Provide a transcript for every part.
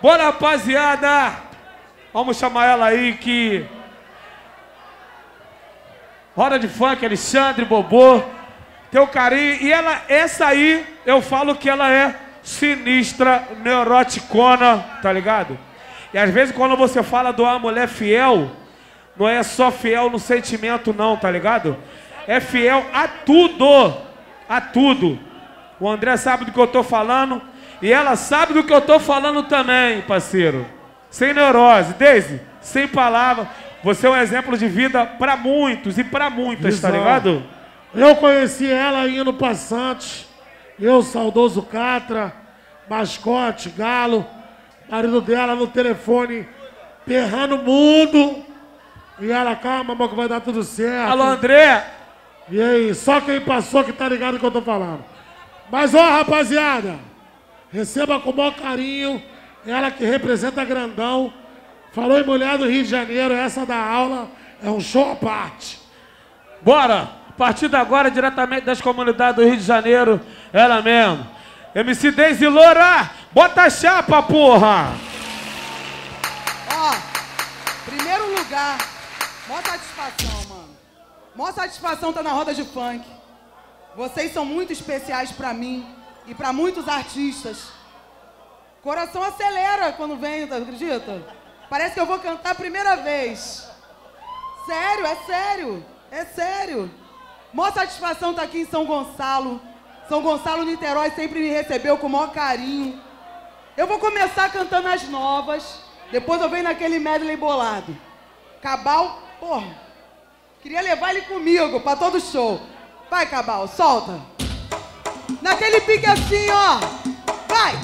Bora, rapaziada! Vamos chamar ela aí que. Roda de funk, Alexandre, Bobô. Teu carinho. E ela, essa aí, eu falo que ela é sinistra, neuroticona, tá ligado? E às vezes quando você fala de uma mulher fiel, não é só fiel no sentimento, não, tá ligado? É fiel a tudo. A tudo. O André sabe do que eu tô falando. E ela sabe do que eu tô falando também, parceiro. Sem neurose. Deise, sem palavra. Você é um exemplo de vida para muitos e para muitas, tá Visão. ligado? Eu conheci ela indo passante. Eu, saudoso Catra, mascote, galo, marido dela no telefone, perrando o mundo. E ela, calma, amor, que vai dar tudo certo. Alô, André. E aí, só quem passou que tá ligado no que eu tô falando. Mas ó, rapaziada, receba com o maior carinho ela que representa Grandão. Falou em mulher do Rio de Janeiro, essa da aula é um show à parte. Bora! A partir de agora, diretamente das comunidades do Rio de Janeiro, ela mesmo. MC Deise Loura, bota a chapa, porra! Ó, primeiro lugar, maior satisfação, mano. Maior satisfação tá na roda de funk. Vocês são muito especiais pra mim e pra muitos artistas. Coração acelera quando vem, tá, acredita? Parece que eu vou cantar a primeira vez. Sério, é sério, é sério. Maior satisfação tá aqui em São Gonçalo. São Gonçalo, Niterói sempre me recebeu com o maior carinho. Eu vou começar cantando as novas, depois eu venho naquele medley bolado. Cabal, porra, queria levar ele comigo pra todo show. Vai, Cabal, solta. Naquele pique assim, ó. Vai.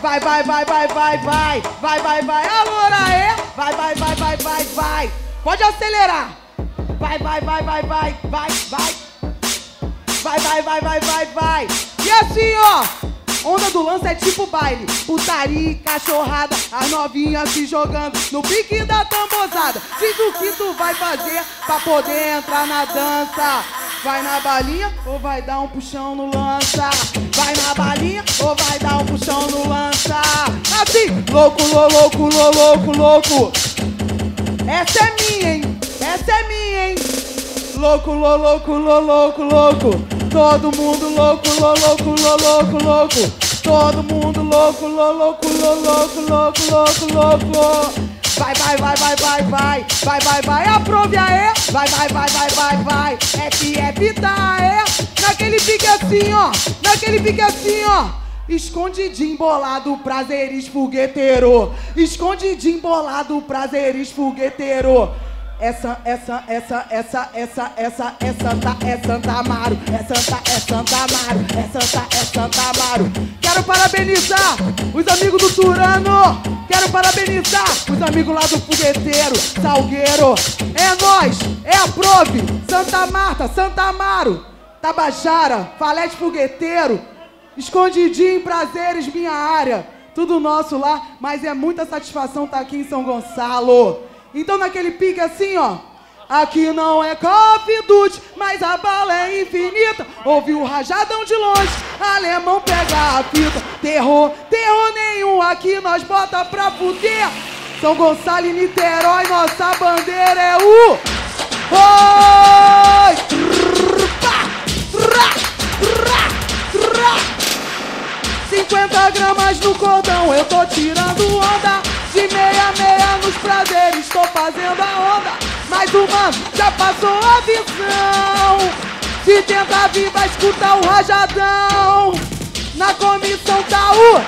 Vai, vai, vai, vai, vai, vai. Vai, vai, vai. Alô, Araê. Vai, vai, vai, vai, vai, vai. Pode acelerar. Vai, vai, vai, vai, vai, vai, vai. Vai, vai, vai, vai, vai, vai. E assim, ó. Onda do lance é tipo baile. Putaria, e cachorrada, as novinhas se jogando no pique da tambozada. Diz o que tu vai fazer pra poder entrar na dança. Vai na balinha ou vai dar um puxão no lança? Vai na balinha ou vai dar um puxão no lança? Assim, louco, lô, louco, lô, louco, louco. Essa é minha, hein? Essa é minha, hein? Louco, lô, louco, lô, louco, louco. Todo mundo louco, lô, louco, lô, louco, louco. Todo mundo louco, lô, louco, lô, louco, louco, louco, louco. Vai, vai, vai, vai, vai, vai. Vai, vai, vai, aprove aê. Vai, vai, vai, vai, vai, vai. F, F, tá aê. Naquele pique assim, ó. Naquele pique assim, ó. Escondidinho bolado, prazeres fogueteiro. Escondidinho bolado, prazeres fogueteiro. Essa, essa, essa, essa, essa, essa, é Santa, é Santa Amaro. É Santa, é Santa Amaro. É Santa, é Santa Amaro. Quero parabenizar os amigos do Turano. Quero parabenizar os amigos lá do Fogueteiro, Salgueiro. É nós, é a Prove, Santa Marta, Santa Amaro, Tabajara, Falete Fogueteiro. Escondidinho, prazeres, minha área. Tudo nosso lá, mas é muita satisfação estar aqui em São Gonçalo. Então naquele pique assim, ó. Aqui não é Duty, mas a bala é infinita. Ouvi o rajadão de longe, alemão pega a fita. Terror, terror nenhum, aqui nós bota pra fuder. São Gonçalo e Niterói, nossa bandeira é o... Oi! Trrr, Ra, ra, ra. 50 gramas no cordão, eu tô tirando onda. De meia meia nos prazeres, tô fazendo a onda. Mas o mano já passou a visão. Se tenta vir, vai escutar o rajadão. Na comissão tá o.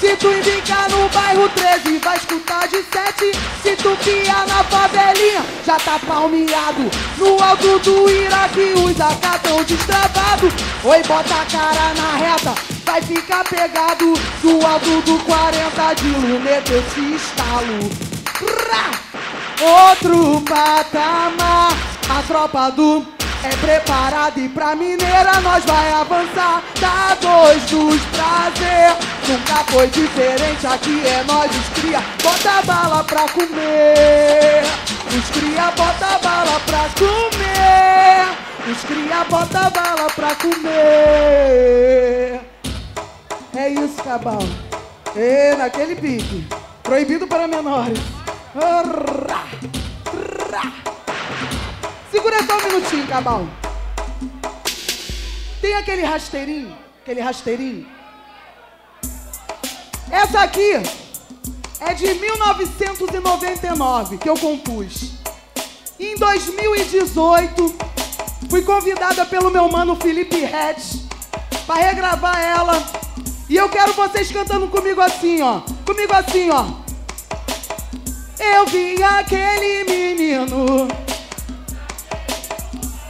Se tu indicar no bairro 13, vai escutar de 7. Se tu piar na favelinha, já tá palmeado. No alto do Iraque, os AK tão destravado. Oi, bota a cara na reta, vai ficar pegado. Do alto do 40 de luneta, te estalo. Outro patamar, a tropa do é preparada e pra mineira nós vai avançar. Dá dois dos prazer, nunca foi diferente. Aqui é nós os cria, bota bala pra comer. Os cria, bota bala pra comer. Os cria, bota bala pra comer. É isso, Cabal. E naquele pique. Proibido para menores. Segura só um minutinho, Cabal. Tem aquele rasteirinho, aquele rasteirinho. Essa aqui é de 1999 que eu compus. Em 2018, fui convidada pelo meu mano Felipe Hatch para regravar ela. E eu quero vocês cantando comigo assim, ó. Comigo assim, ó. Eu vi aquele menino.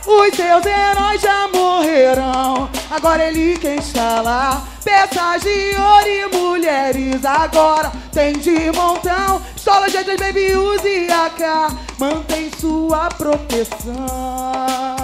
Os seus heróis já morreram. Agora ele quem está lá. Peças de ouro e mulheres agora tem de montão. Pistola G3 Baby use AK. Mantém sua proteção.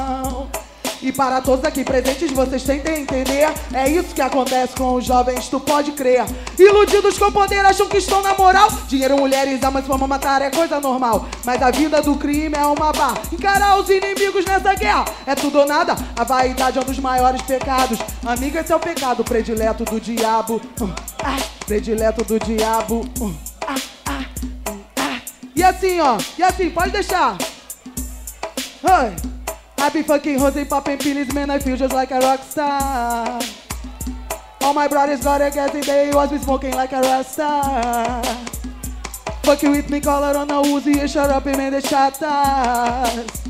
E para todos aqui presentes, vocês tentem entender. É isso que acontece com os jovens, tu pode crer. Iludidos com poder, acham que estão na moral. Dinheiro, mulheres, almas, fama, matar é coisa normal. Mas a vida do crime é uma barra. Encarar os inimigos nessa guerra é tudo ou nada. A vaidade é um dos maiores pecados. Amigo, esse é o pecado predileto do diabo. Uh, ah, predileto do diabo. Uh, ah, ah. E assim, ó. E assim, pode deixar. Oi. I be fucking Jose popping pills, man, I feel just like a rock star. All my brothers got a gas and they was be smoking like a rasta. Fuck you with me, call color on a Uzi and shut up and make the shatters.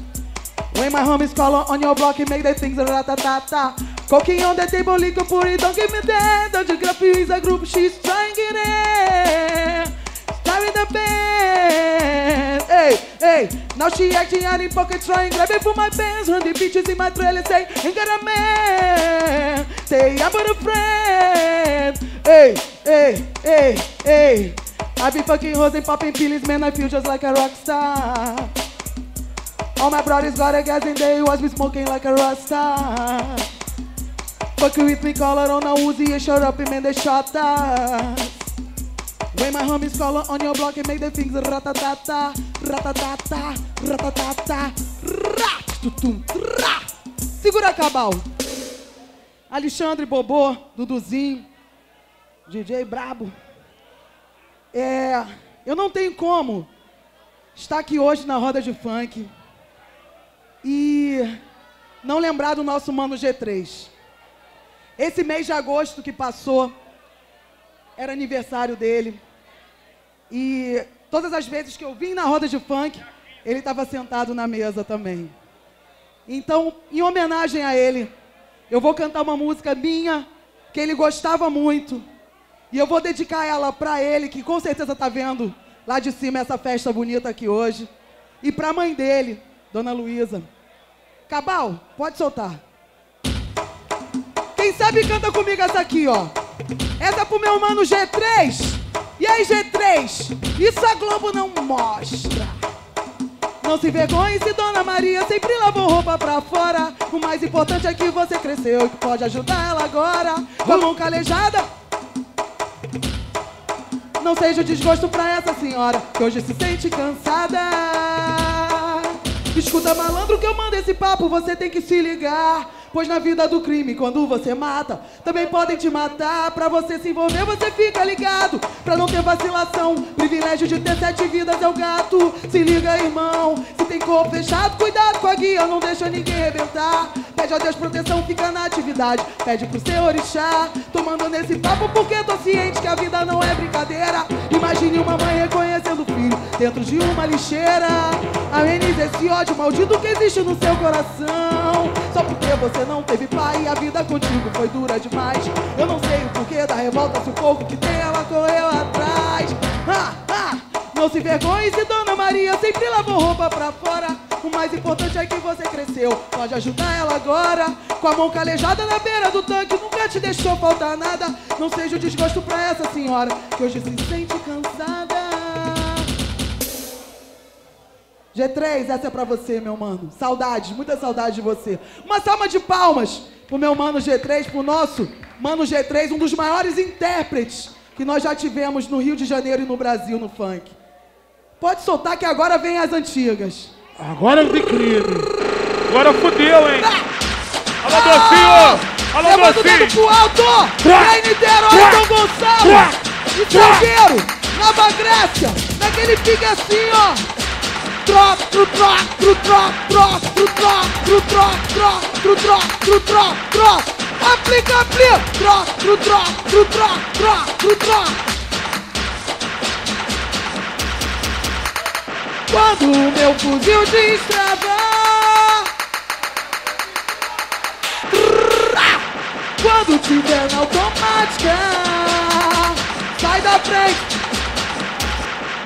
When my homies call on your block, you make the things ratatata. Cooking on the table, liquor pour it, don't give me that. Don't you grab you is a group, she's trying it in. Starting the band. Hey, now she acting out in pocket, trying grab it for my pants. Run the bitches in my trailer, say, ain't got a man. Say, I'm but a friend. Hey, hey, hey, hey. I be fucking hoes and popping pills, man, I feel just like a rock star. All my brothers got a gas and they was be smoking like a rasta. You with me, collar on a Uzi and shut up and man, they shot that. When my homies call on your block and make the things ratatata, ratatata, ratatata, ratutum, ra. Segura cabal. Alexandre Bobô, Duduzinho, DJ Brabo. É, eu não tenho como estar aqui hoje na roda de funk e não lembrar do nosso mano G3. Esse mês de agosto que passou era aniversário dele. E todas as vezes que eu vim na roda de funk, ele estava sentado na mesa também. Então, em homenagem a ele, eu vou cantar uma música minha que ele gostava muito. E eu vou dedicar ela para ele, que com certeza está vendo lá de cima essa festa bonita aqui hoje. E para a mãe dele, Dona Luísa. Cabal, pode soltar. Quem sabe canta comigo essa aqui, ó. Essa é pro meu mano G3. E aí, G3? Isso a Globo não mostra. Não se vergonhe se Dona Maria sempre lavou roupa pra fora. O mais importante é que você cresceu e que pode ajudar ela agora. Com a mão calejada. Não seja o desgosto pra essa senhora que hoje se sente cansada. Escuta, malandro, que eu mando esse papo, você tem que se ligar. Pois na vida do crime, quando você mata, também podem te matar. Pra você se envolver, você fica ligado. Pra não ter vacilação, privilégio de ter sete vidas é o gato. Se liga, irmão, se tem corpo fechado, cuidado com a guia, não deixa ninguém rebentar. Pede a Deus proteção, fica na atividade. Pede pro seu orixá. Tô mandando esse papo porque tô ciente que a vida não é brincadeira. Imagine uma mãe reconhecendo o filho dentro de uma lixeira. Amenize esse ódio maldito que existe no seu coração. Só porque você não teve pai e a vida contigo foi dura demais. Eu não sei o porquê da revolta, se o pouco que tem ela correu atrás. Ah, ah, não se vergonhe se Dona Maria sempre lavou roupa pra fora. O mais importante é que você cresceu, pode ajudar ela agora. Com a mão calejada na beira do tanque, nunca te deixou faltar nada. Não seja o desgosto pra essa senhora, que hoje se sente cansada. G3, essa é pra você, meu mano. Saudades, muita saudade de você. Uma salva de palmas pro meu mano G3, pro nosso mano G3, um dos maiores intérpretes que nós já tivemos no Rio de Janeiro e no Brasil no funk. Pode soltar que agora vem as antigas. Agora de crime. Agora fudeu, hein? Alô, Ah! docinho! Alô, Levanta o dedo docinho! pro alto! Vem Niterói, Dom Gonçalo! E Salgueiro, Nova Grécia, naquele pique assim, ó trot, tru trot, tru trot, trot, tru trot, tru trot, trot, tru trot, tru trot. Aplica, aplica, trot, tru trot, tru trot, trot. Quando o meu fuzil de estrada Quando tiver na automática Sai da frente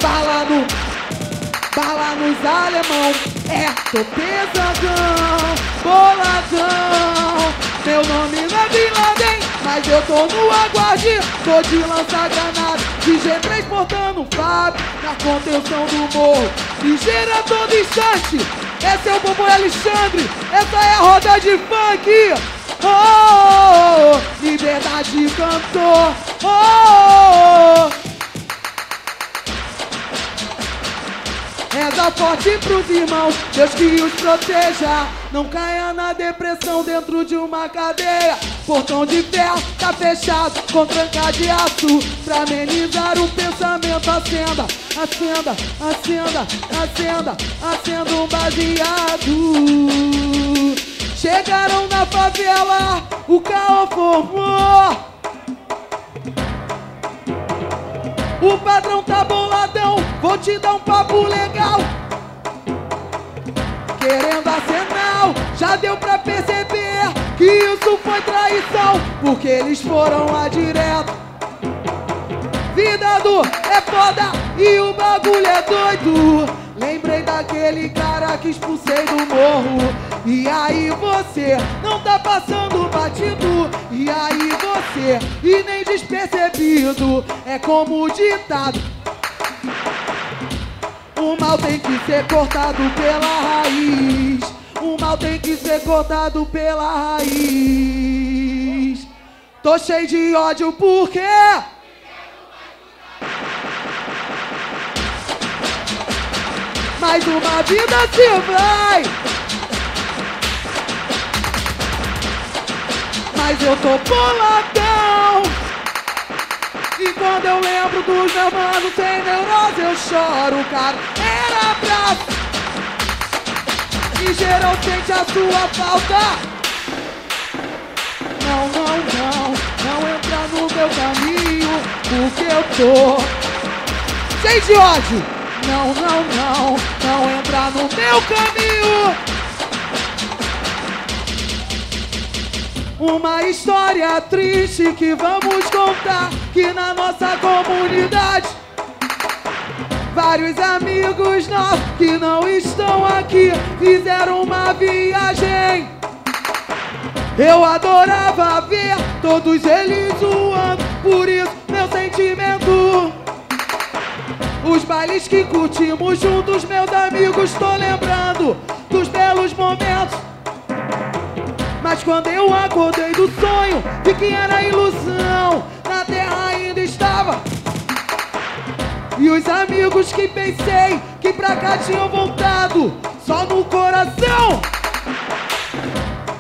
Bala no Bala nos alemão É, tô pesadão Boladão Meu nome não é Bin Laden Mas eu tô no aguarde Tô de lança granada De G3 portando Fábio Na contenção do morro Ligeira todo instante Esse é o Bobo Alexandre Essa é a roda de funk Oh, oh, oh, liberdade cantor. Oh, oh, oh. Reza forte pros irmãos, Deus que os proteja. Não caia na depressão dentro de uma cadeia. Portão de ferro tá fechado com tranca de aço. Pra amenizar o pensamento, acenda, acenda, acenda, acenda, acenda um baseado. Chegaram na favela, o caos formou. O padrão tá boladão, vou te dar um papo legal. Querendo acenal, já deu pra perceber que isso foi traição, porque eles foram lá direto. Vida do é foda e o bagulho é doido. Lembrei daquele cara que expulsei do morro. E aí você não tá passando batido. E aí você, e nem despercebido. É como o ditado. O mal tem que ser cortado pela raiz. O mal tem que ser cortado pela raiz. Tô cheio de ódio porque. Mais uma vida se vai. Mas eu tô boladão. E quando eu lembro dos meus manos sem neurose, eu choro, cara. Era pra. E geral sente a sua falta. Não, não, não, não entra no meu caminho, porque eu tô cheio de ódio. Não, não, não, não entra no meu caminho. Uma história triste que vamos contar que na nossa comunidade vários amigos nossos que não estão aqui fizeram uma viagem. Eu adorava ver todos eles zoando, por isso meu sentimento. Os bailes que curtimos juntos, meus amigos, tô lembrando dos belos momentos. Mas quando eu acordei do sonho, vi que era ilusão, na terra ainda estava. E os amigos que pensei que pra cá tinham voltado, só no coração.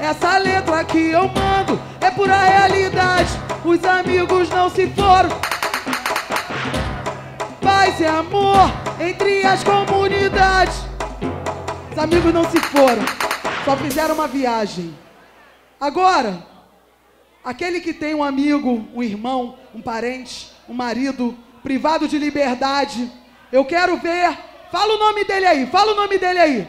Essa letra que eu mando é pura realidade. Os amigos não se foram. Paz e amor entre as comunidades. Os amigos não se foram, só fizeram uma viagem. Agora, aquele que tem um amigo, um irmão, um parente, um marido privado de liberdade, eu quero ver. Fala o nome dele aí, fala o nome dele aí.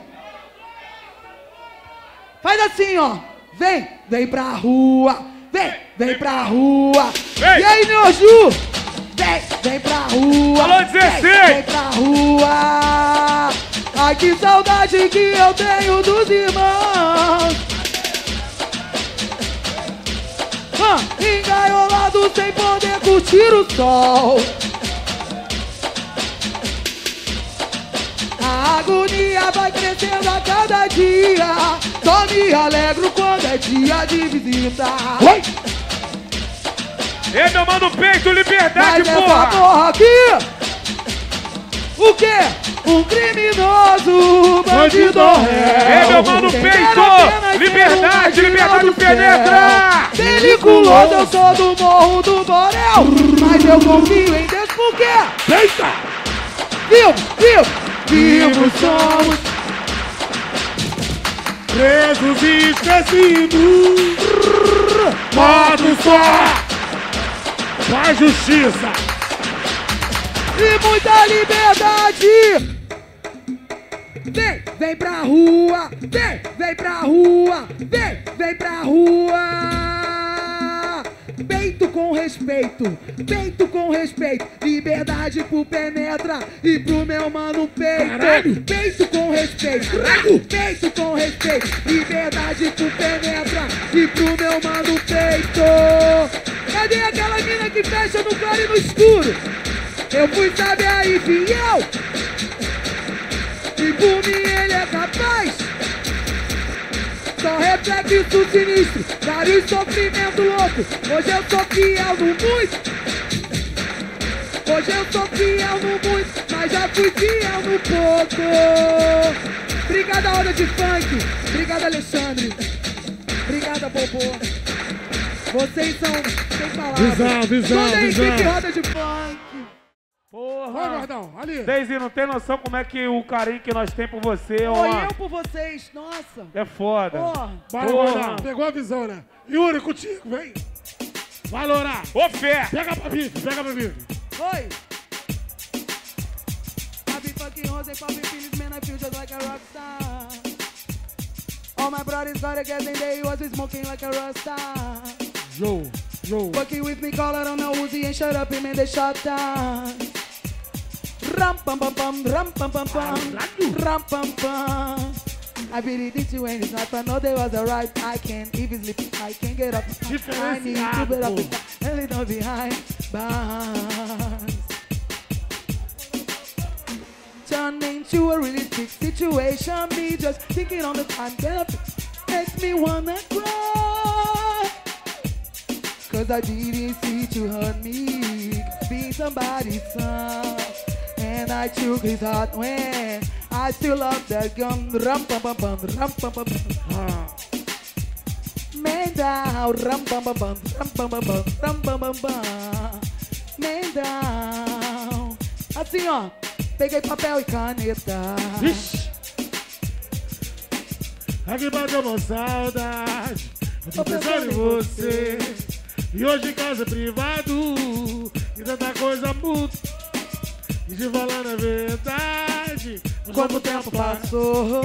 Faz assim, ó. Vem, vem pra rua. Vem, vem pra rua. Vem. E aí, Neoju? Vem, vem pra rua. Alô, 16. Vem, vem pra rua. Ai, que saudade que eu tenho dos irmãos. Sem poder curtir o sol. A agonia vai crescendo a cada dia. Só me alegro quando é dia de visita. Oi! Ei, meu mano, peito, liberdade, Mas essa porra! porra aqui, o quê? Um criminoso, bandido É, réu. meu mano, peito! Liberdade, liberdade penetra! Céu. Peliculoso, eu sou do morro do Borel. Mas eu confio em Deus por quê? Eita! Vivo, vivo, vivos somos. Presos e esquecidos. Modo só. Faz justiça. e muita liberdade. Vem, vem pra rua, vem, vem pra rua, vem, vem pra rua. Respeito, peito com respeito, liberdade pro penetra e pro meu mano peito. Caralho. Peito com respeito, peito com respeito, liberdade pro penetra e pro meu mano peito. Cadê aquela mina que fecha no claro e no escuro? Eu fui saber aí, fiel. E por mim ele é capaz. Só reflexo sinistro, vários sofrimento louco. Hoje eu sou fiel no muito. Hoje eu sou fiel no muito, mas já fui fiel no pouco. Obrigada, Roda de Funk. Obrigada, Alexandre. Obrigada, Bobô. Vocês são sem palavras. Visão, visão, Toda a equipe visão. Roda de Funk. Gordão. Ali. Daisy, não tem noção como é que o carinho que nós temos por você, ó. Foi eu por vocês, nossa. É foda. Porra. Bora, Porra. Pegou a visão, né? Yuri, contigo, vem. Vai, Loura. Ô, fé! Pega pra bife, pega pra bife. Oi. I be fucking and popping pills, man, I feel just like a rock star. All my brothers got together and they was smoking like a rock star. Joe, Joe. Fucking with me, call it on the Uzi and shut up and man, they shut down. Ram pam pam pam, ram pam pam pam, ram pam pam. I really did you and it's not I know there was a right. I can't even sleep, I can't get up. I need to get up and leave no behind bars. Turn into a realistic situation. Me just thinking on the time get up makes me wanna cry. Cause I didn't see to hurt me. Be somebody's son. And I took his heart when I still love that gun. Rum pum pum pum, rum pum pum pum. Man down, rum bum bum bum, rum bum bum bum, rum bum bum bum. Man down. Assim ó, peguei papel e caneta. Vixe. Aqui bateu uma saudade. Tô pensando em você. E hoje em casa é privado. E tanta coisa muda. E de falar na verdade. Mas Quanto tempo passou?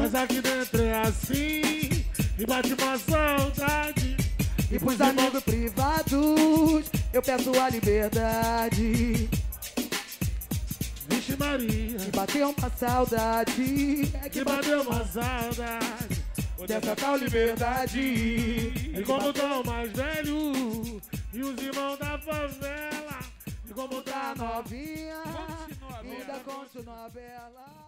Mas aqui dentro é assim. E bate uma saudade. E pros amigos privados, eu peço a liberdade. Vixe Maria. E bateu uma saudade. É Que bateu uma saudade. dessa tal liberdade. E como tão mais velho. E os irmãos da favela. Como Tá novinha, ainda continua bela.